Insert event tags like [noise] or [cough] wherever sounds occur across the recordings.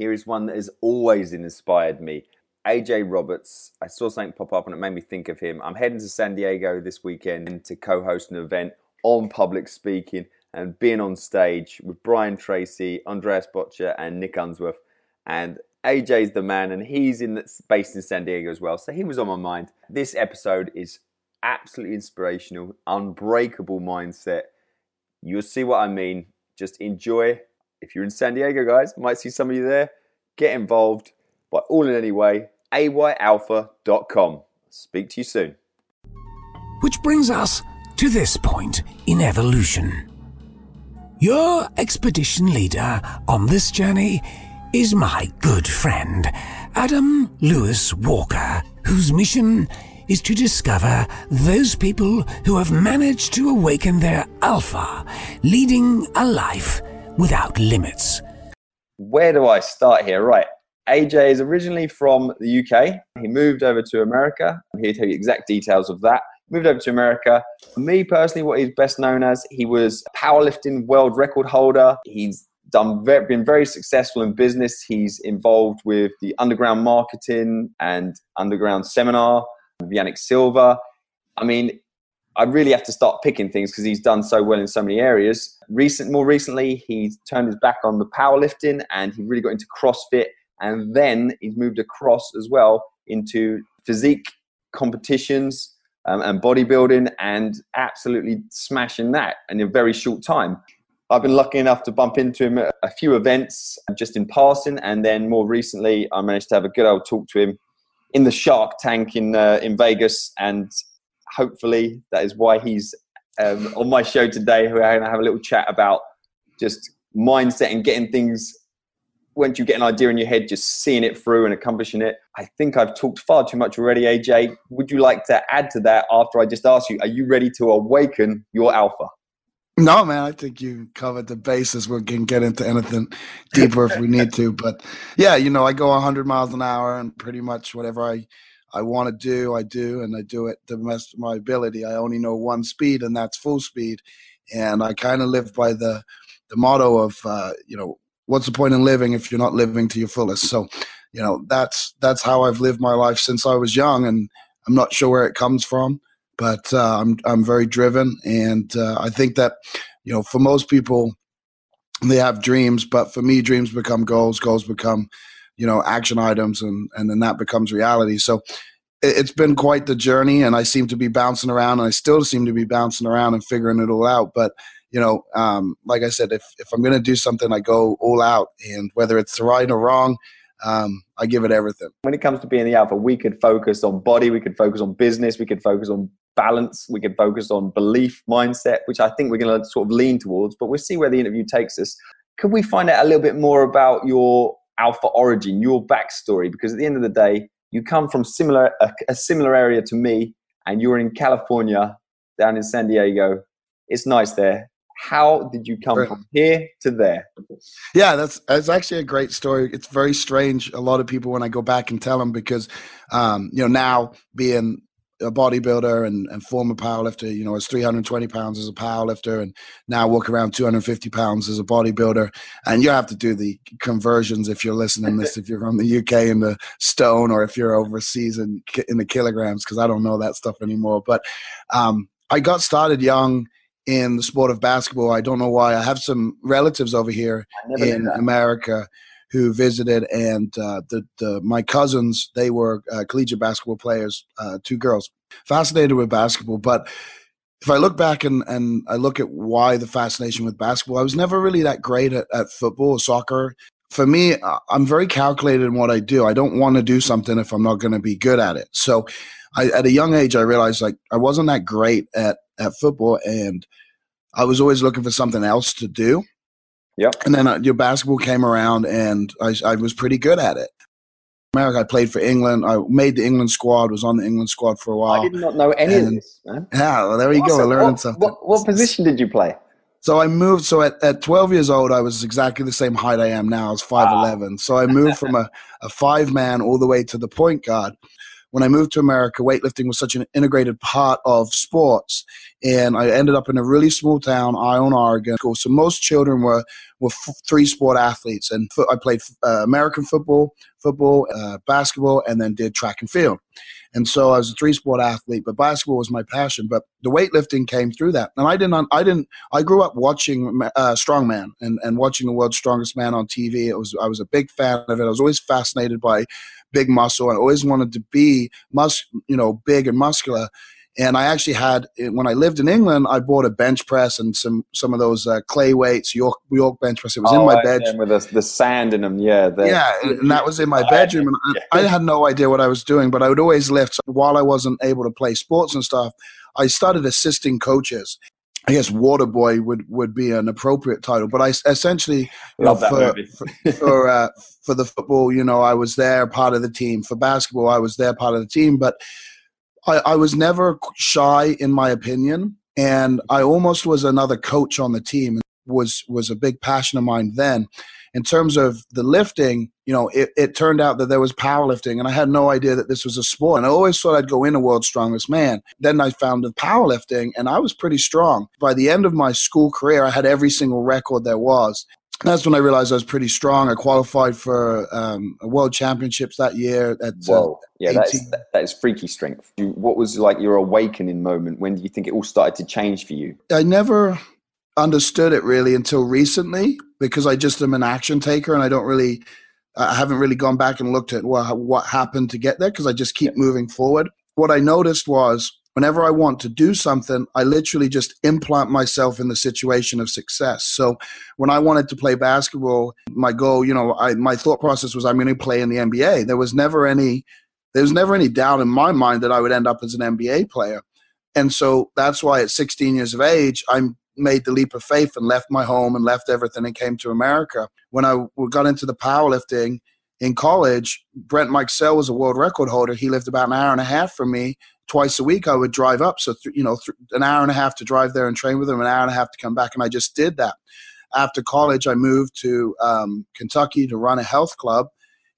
Here is one that has always inspired me. AJ Roberts. I saw something pop up and it made me think of him. I'm heading to San Diego this weekend to co host an event on public speaking and being on stage with Brian Tracy, Andreas Botcher, and Nick Unsworth. And AJ's the man, and he's in the, based in San Diego as well. So he was on my mind. This episode is absolutely inspirational, unbreakable mindset. You'll see what I mean. Just enjoy. If you're in San Diego, guys, might see some of you there. Get involved by all in any way. ayalpha.com. Speak to you soon. Which brings us to this point in evolution. Your expedition leader on this journey is my good friend, Adam Lewis Walker, whose mission is to discover those people who have managed to awaken their alpha, leading a life without limits. Where do I start here? Right. AJ is originally from the UK. He moved over to America. I'm here to tell you exact details of that. Moved over to America. For me personally, what he's best known as, he was a powerlifting world record holder. He's done very, been very successful in business. He's involved with the underground marketing and underground seminar Yanik Silver. I mean, I really have to start picking things because he's done so well in so many areas. Recent, more recently, he's turned his back on the powerlifting and he really got into CrossFit. And then he's moved across as well into physique competitions um, and bodybuilding and absolutely smashing that in a very short time. I've been lucky enough to bump into him at a few events just in passing, and then more recently, I managed to have a good old talk to him in the Shark Tank in uh, in Vegas, and hopefully that is why he's um, on my show today. We're going to have a little chat about just mindset and getting things. Once you get an idea in your head, just seeing it through and accomplishing it. I think I've talked far too much already, AJ. Would you like to add to that after I just asked you? Are you ready to awaken your alpha? No, man, I think you covered the bases. We can get into anything deeper if we need to. But yeah, you know, I go 100 miles an hour and pretty much whatever I, I want to do, I do, and I do it to the best of my ability. I only know one speed, and that's full speed. And I kind of live by the, the motto of, uh, you know, what's the point in living if you're not living to your fullest? So, you know, that's that's how I've lived my life since I was young, and I'm not sure where it comes from but uh, I'm I'm very driven, and uh, I think that you know for most people they have dreams, but for me, dreams become goals, goals become you know action items, and and then that becomes reality. So it, it's been quite the journey, and I seem to be bouncing around, and I still seem to be bouncing around and figuring it all out, but you know, um, like I said, if, if I'm going to do something, I go all out. And whether it's right or wrong, um, I give it everything. When it comes to being the alpha, we could focus on body, we could focus on business, we could focus on balance. We could focus on belief mindset, which I think we're going to sort of lean towards, but we'll see where the interview takes us. Could we find out a little bit more about your alpha origin, your backstory? Because at the end of the day, you come from similar a, a similar area to me, and you're in California, down in San Diego. It's nice there. How did you come from here to there? Yeah, that's that's actually a great story. It's very strange. A lot of people when I go back and tell them because, um, you know, now being a bodybuilder and, and former powerlifter. You know, I was 320 pounds as a powerlifter and now walk around 250 pounds as a bodybuilder. And you have to do the conversions if you're listening [laughs] this, if you're from the UK in the stone or if you're overseas in, in the kilograms, because I don't know that stuff anymore. But um, I got started young in the sport of basketball. I don't know why. I have some relatives over here in America who visited, and uh, the, the my cousins they were uh, collegiate basketball players, uh, two girls, fascinated with basketball. But if I look back and, and I look at why the fascination with basketball, I was never really that great at, at football or soccer. For me, I'm very calculated in what I do. I don't want to do something if I'm not going to be good at it. So, I, at a young age, I realized like I wasn't that great at at football, and I was always looking for something else to do. Yeah. And then uh, your basketball came around, and I, I was pretty good at it. America, I played for England. I made the England squad. Was on the England squad for a while. I did not know any and, of this, man. Yeah, well, there you awesome. go. Learning what, something. What, what position did you play? So I moved. So at, at 12 years old, I was exactly the same height I am now. I was 5'11. Wow. So I moved from a, a five man all the way to the point guard when I moved to America, weightlifting was such an integrated part of sports. And I ended up in a really small town, Ione, Oregon. So most children were were f- three sport athletes, and I played uh, American football, football, uh, basketball, and then did track and field. And so I was a three sport athlete, but basketball was my passion. But the weightlifting came through that, and I didn't. I didn't. I grew up watching uh, strongman and and watching the world's strongest man on TV. It was I was a big fan of it. I was always fascinated by big muscle, and always wanted to be mus, you know, big and muscular. And I actually had when I lived in England, I bought a bench press and some some of those uh, clay weights, York York bench press. It was oh, in my bedroom with the, the sand in them. Yeah, yeah, [laughs] and that was in my bedroom. And I, I had no idea what I was doing, but I would always lift. So while I wasn't able to play sports and stuff, I started assisting coaches. I guess water boy would, would be an appropriate title, but I essentially know, for for [laughs] for, uh, for the football, you know, I was there part of the team. For basketball, I was there part of the team, but I, I was never shy in my opinion, and I almost was another coach on the team. was was a big passion of mine then. In terms of the lifting, you know, it, it turned out that there was powerlifting, and I had no idea that this was a sport. And I always thought I'd go in a world's strongest man. Then I found the powerlifting, and I was pretty strong. By the end of my school career, I had every single record there was that's when I realized I was pretty strong. I qualified for um, world championships that year. At, uh, Whoa, uh, yeah, that is, that is freaky strength. What was like your awakening moment? When do you think it all started to change for you? I never understood it really until recently because I just am an action taker and I don't really, I haven't really gone back and looked at what what happened to get there because I just keep yeah. moving forward. What I noticed was whenever I want to do something, I literally just implant myself in the situation of success. So when I wanted to play basketball, my goal, you know, I, my thought process was I'm going to play in the NBA. There was never any, there was never any doubt in my mind that I would end up as an NBA player. And so that's why at 16 years of age, I made the leap of faith and left my home and left everything and came to America. When I got into the powerlifting in college, Brent Mikesell was a world record holder. He lived about an hour and a half from me twice a week I would drive up. So, th- you know, th- an hour and a half to drive there and train with them, an hour and a half to come back. And I just did that. After college, I moved to um, Kentucky to run a health club.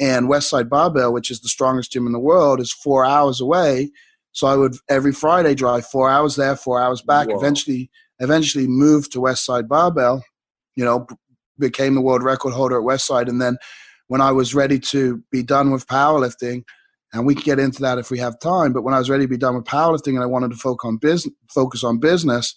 And Westside Barbell, which is the strongest gym in the world, is four hours away. So I would every Friday drive four hours there, four hours back. Whoa. Eventually, eventually moved to Westside Barbell. You know, became the world record holder at Westside. And then when I was ready to be done with powerlifting, and we can get into that if we have time. But when I was ready to be done with powerlifting and I wanted to focus on business, focus on business,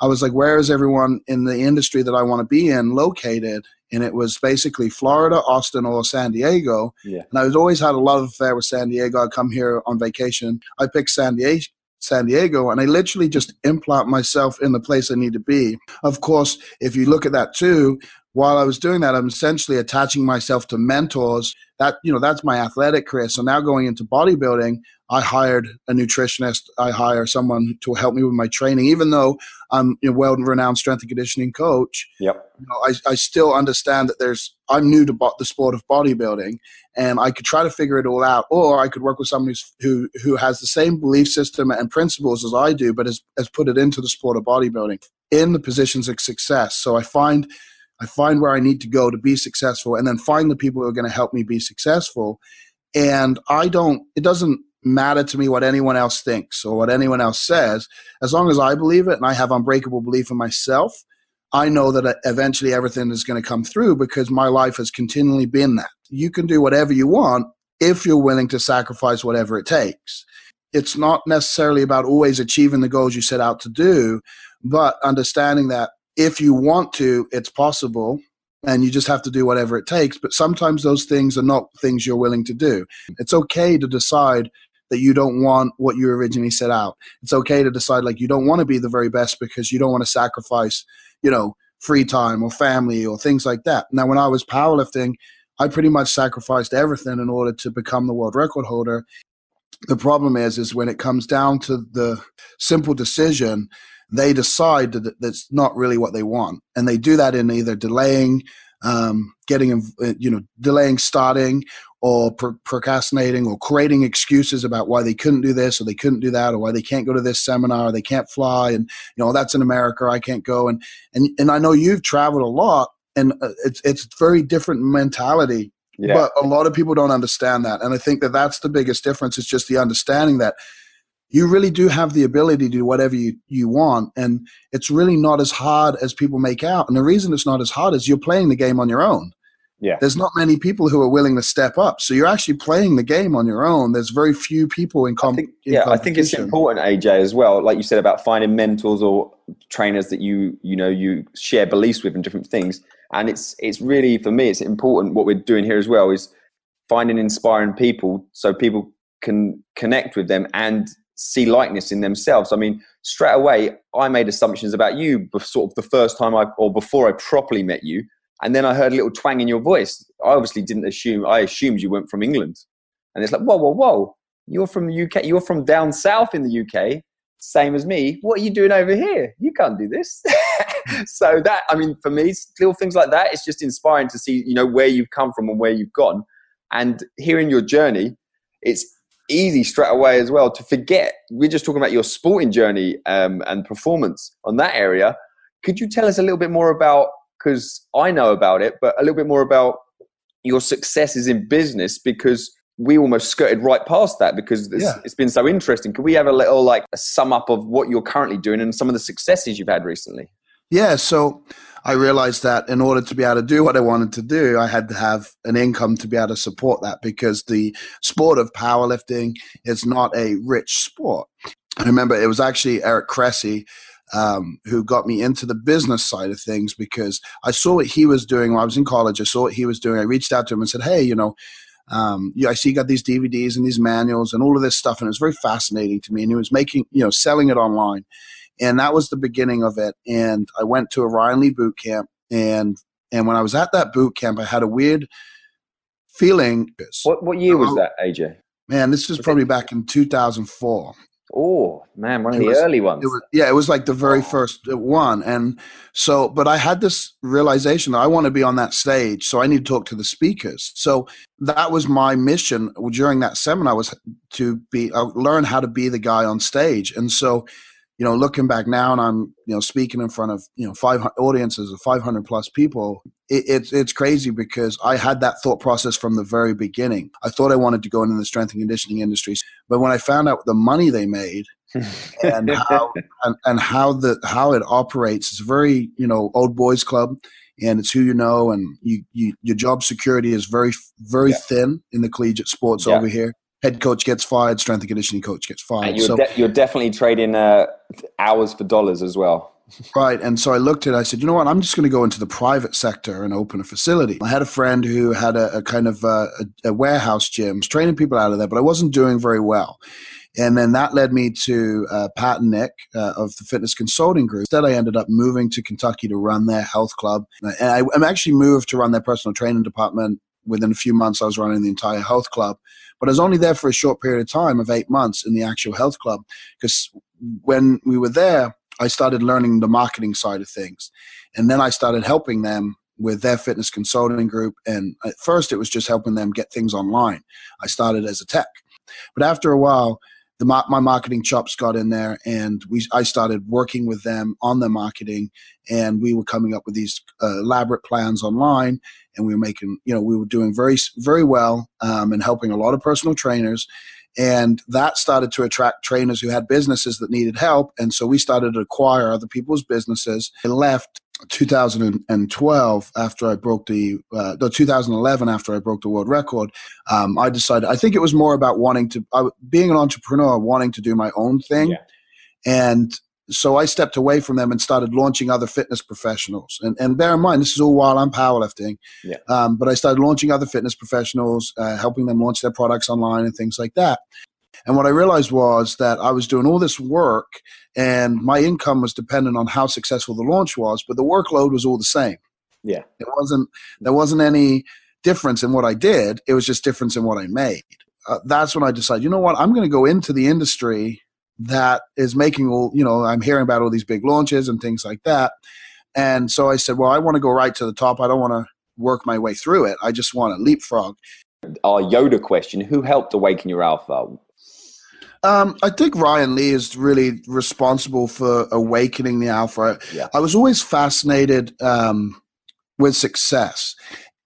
I was like, where is everyone in the industry that I want to be in located? And it was basically Florida, Austin, or San Diego. Yeah. And I was always had a love affair with San Diego. I come here on vacation. I picked San Diego. San Diego, and I literally just implant myself in the place I need to be. Of course, if you look at that too, while I was doing that, I'm essentially attaching myself to mentors. That you know that's my athletic career. So now going into bodybuilding i hired a nutritionist. I hire someone to help me with my training even though i'm a well-renowned strength and conditioning coach. Yep. You know, I, I still understand that there's i'm new to bo- the sport of bodybuilding and i could try to figure it all out or i could work with someone who who has the same belief system and principles as i do but has, has put it into the sport of bodybuilding in the positions of success. So i find I find where I need to go to be successful and then find the people who are going to help me be successful. And I don't, it doesn't matter to me what anyone else thinks or what anyone else says. As long as I believe it and I have unbreakable belief in myself, I know that uh, eventually everything is going to come through because my life has continually been that. You can do whatever you want if you're willing to sacrifice whatever it takes. It's not necessarily about always achieving the goals you set out to do, but understanding that if you want to, it's possible and you just have to do whatever it takes. But sometimes those things are not things you're willing to do. It's okay to decide that you don't want what you originally set out. It's okay to decide like you don't want to be the very best because you don't want to sacrifice, you know, free time or family or things like that. Now, when I was powerlifting, I pretty much sacrificed everything in order to become the world record holder. The problem is, is when it comes down to the simple decision they decide that that's not really what they want, and they do that in either delaying, um, getting uh, you know, delaying starting, or pro- procrastinating, or creating excuses about why they couldn't do this or they couldn't do that, or why they can't go to this seminar, or they can't fly, and you know that's in America, I can't go, and and and I know you've traveled a lot, and uh, it's it's very different mentality yeah. But a lot of people don't understand that. And I think that that's the biggest difference is just the understanding that you really do have the ability to do whatever you, you want. And it's really not as hard as people make out. And the reason it's not as hard is you're playing the game on your own. Yeah. There's not many people who are willing to step up. So you're actually playing the game on your own. There's very few people in, com- I think, in yeah, I think it's important, AJ, as well. Like you said about finding mentors or trainers that you you know you share beliefs with and different things. And it's it's really for me, it's important. What we're doing here as well is finding inspiring people so people can connect with them and see likeness in themselves. I mean, straight away, I made assumptions about you, sort of the first time I or before I properly met you and then I heard a little twang in your voice. I obviously didn't assume, I assumed you weren't from England. And it's like, whoa, whoa, whoa. You're from the UK. You're from down south in the UK, same as me. What are you doing over here? You can't do this. [laughs] so that, I mean, for me, little things like that, it's just inspiring to see, you know, where you've come from and where you've gone. And hearing your journey, it's easy straight away as well to forget. We're just talking about your sporting journey um, and performance on that area. Could you tell us a little bit more about because I know about it, but a little bit more about your successes in business because we almost skirted right past that because yeah. it's been so interesting. Could we have a little like a sum up of what you're currently doing and some of the successes you've had recently? Yeah, so I realized that in order to be able to do what I wanted to do, I had to have an income to be able to support that because the sport of powerlifting is not a rich sport. I remember it was actually Eric Cressey um, who got me into the business side of things because I saw what he was doing when I was in college. I saw what he was doing. I reached out to him and said, "Hey, you know, um, yeah, I see you got these DVDs and these manuals and all of this stuff, and it was very fascinating to me. And he was making, you know, selling it online, and that was the beginning of it. And I went to a Ryan Lee boot camp, and and when I was at that boot camp, I had a weird feeling. What what year was that, AJ? Man, this was probably back in 2004. Oh man, one of it the was, early ones. It was, yeah, it was like the very oh. first one, and so. But I had this realization that I want to be on that stage, so I need to talk to the speakers. So that was my mission during that seminar was to be uh, learn how to be the guy on stage, and so you know, looking back now and I'm, you know, speaking in front of, you know, five audiences of 500 plus people, it, it's, it's crazy because I had that thought process from the very beginning. I thought I wanted to go into the strength and conditioning industry. But when I found out the money they made [laughs] and how, and, and how the, how it operates, it's very, you know, old boys club and it's who you know and you, you your job security is very, very yeah. thin in the collegiate sports yeah. over here head coach gets fired, strength and conditioning coach gets fired. And you're, so, de- you're definitely trading uh, hours for dollars as well. right. And so I looked at it, I said, you know what, I'm just going to go into the private sector and open a facility. I had a friend who had a, a kind of a, a, warehouse gym, training people out of there, but I wasn't doing very well. And then that led me to uh, Pat and Nick uh, of the Fitness Consulting Group. Instead, I ended up moving to Kentucky to run their health club. And I, I'm actually moved to run their personal training department. Within a few months, I was running the entire health club. But I was only there for a short period of time of eight months in the actual health club because when we were there, I started learning the marketing side of things. And then I started helping them with their fitness consulting group. And at first, it was just helping them get things online. I started as a tech. But after a while, the my marketing chops got in there, and we I started working with them on their marketing, and we were coming up with these uh, elaborate plans online, and we were making you know we were doing very very well um, and helping a lot of personal trainers, and that started to attract trainers who had businesses that needed help, and so we started to acquire other people's businesses. I left 2012 after I broke the uh, 2011 after I broke the world record, um, I decided I think it was more about wanting to uh, being an entrepreneur, wanting to do my own thing, yeah. and so I stepped away from them and started launching other fitness professionals. And, and bear in mind, this is all while I'm powerlifting. Yeah. Um, but I started launching other fitness professionals, uh, helping them launch their products online and things like that. And what I realized was that I was doing all this work and my income was dependent on how successful the launch was, but the workload was all the same. Yeah. It wasn't, there wasn't any difference in what I did. It was just difference in what I made. Uh, that's when I decided, you know what, I'm going to go into the industry that is making all, you know, I'm hearing about all these big launches and things like that. And so I said, well, I want to go right to the top. I don't want to work my way through it. I just want to leapfrog. Our Yoda question Who helped awaken your alpha? Um, I think Ryan Lee is really responsible for awakening the alpha. Yeah. I was always fascinated um, with success,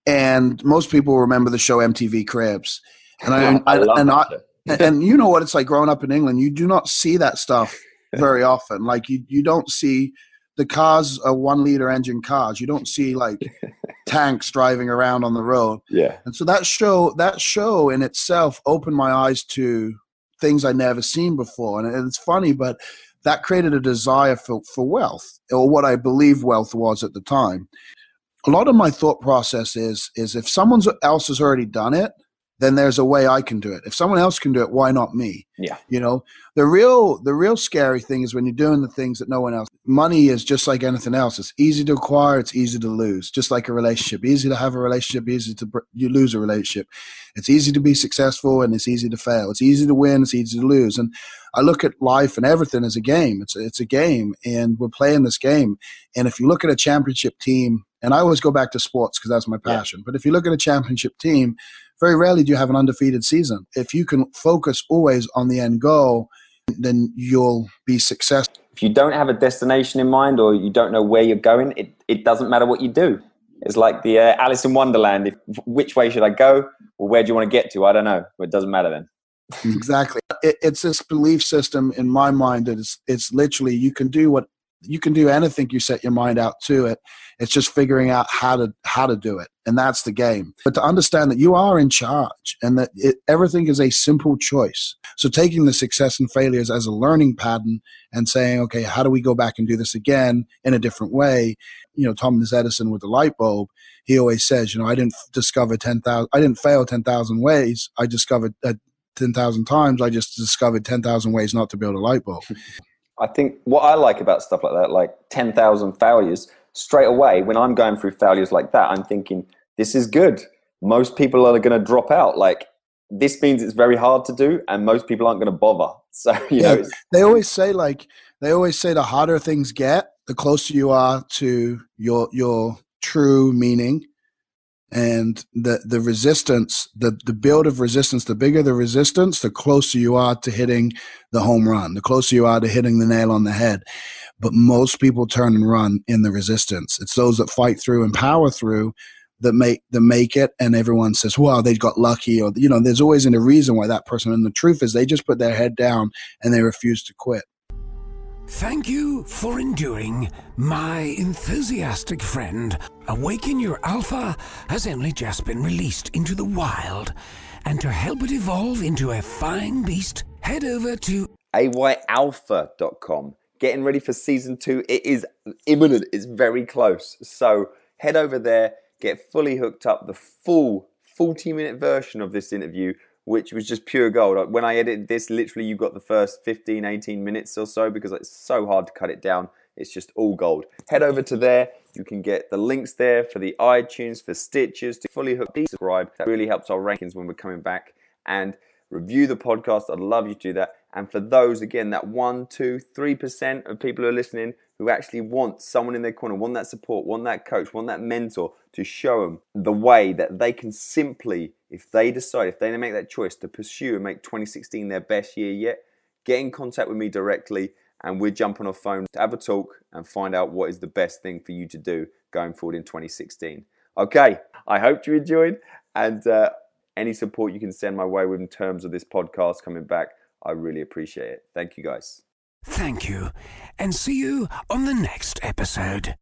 and most people remember the show MTV Cribs, and I, I, [laughs] I and I, and, and you know what it's like growing up in England. You do not see that stuff [laughs] very often. Like you, you don't see the cars are one liter engine cars. You don't see like [laughs] tanks driving around on the road. Yeah. And so that show that show in itself opened my eyes to things I'd never seen before. And it's funny, but that created a desire for, for wealth, or what I believe wealth was at the time. A lot of my thought process is is if someone else has already done it, then there's a way I can do it. If someone else can do it, why not me? Yeah. You know, the real the real scary thing is when you're doing the things that no one else. Money is just like anything else. It's easy to acquire, it's easy to lose. Just like a relationship, easy to have a relationship, easy to you lose a relationship. It's easy to be successful and it's easy to fail. It's easy to win, it's easy to lose. And I look at life and everything as a game. It's a, it's a game, and we're playing this game. And if you look at a championship team, and I always go back to sports because that's my passion. Yeah. But if you look at a championship team, very rarely do you have an undefeated season. If you can focus always on the end goal, then you'll be successful. If you don't have a destination in mind or you don't know where you're going, it, it doesn't matter what you do. It's like the uh, Alice in Wonderland. If, which way should I go? Or where do you want to get to? I don't know. It doesn't matter then. exactly. It, it's this belief system in my mind that it's, it's literally you can do what you can do anything you set your mind out to it. It's just figuring out how to how to do it and that's the game. But to understand that you are in charge and that it, everything is a simple choice. So taking the success and failures as a learning pattern and saying okay how do we go back and do this again in a different way? You know thomas edison with the light bulb he always says you know i didn't discover 10,000 i didn't fail 10,000 ways. I discovered uh, 10,000 times. I just discovered 10,000 ways not to build a light bulb I think what I like about stuff like that, like 10,000 failures, straight away, when I'm going through failures like that, I'm thinking, this is good. Most people are going to drop out. Like, this means it's very hard to do, and most people aren't going to bother. [laughs] So, you yeah, know, they always say, like, they always say the harder things get, the closer you are to your your true meaning and the the resistance the the build of resistance the bigger the resistance the closer you are to hitting the home run the closer you are to hitting the nail on the head. But most people turn and run in the resistance. It's those that fight through and power through that make that make it and everyone says well they got lucky or you know there's always a reason why that person and the truth is they just put their head down and they refuse to quit Thank you for enduring, my enthusiastic friend. Awaken Your Alpha has only just been released into the wild, and to help it evolve into a fine beast, head over to ayalpha.com. Getting ready for season two. It is imminent, it's very close. So head over there, get fully hooked up, the full 40 minute version of this interview which was just pure gold. When I edited this, literally you got the first 15, 18 minutes or so because it's so hard to cut it down. It's just all gold. Head over to there. You can get the links there for the iTunes, for Stitcher, to fully hook, subscribe. That really helps our rankings when we're coming back. And review the podcast. I'd love you to do that. And for those, again, that one, two, three percent of people who are listening who actually want someone in their corner, want that support, want that coach, want that mentor to show them the way that they can simply, if they decide, if they make that choice to pursue and make 2016 their best year yet, get in contact with me directly and we'll jump on a phone to have a talk and find out what is the best thing for you to do going forward in 2016. Okay, I hope you enjoyed and uh, any support you can send my way with in terms of this podcast coming back, I really appreciate it. Thank you guys. Thank you, and see you on the next episode.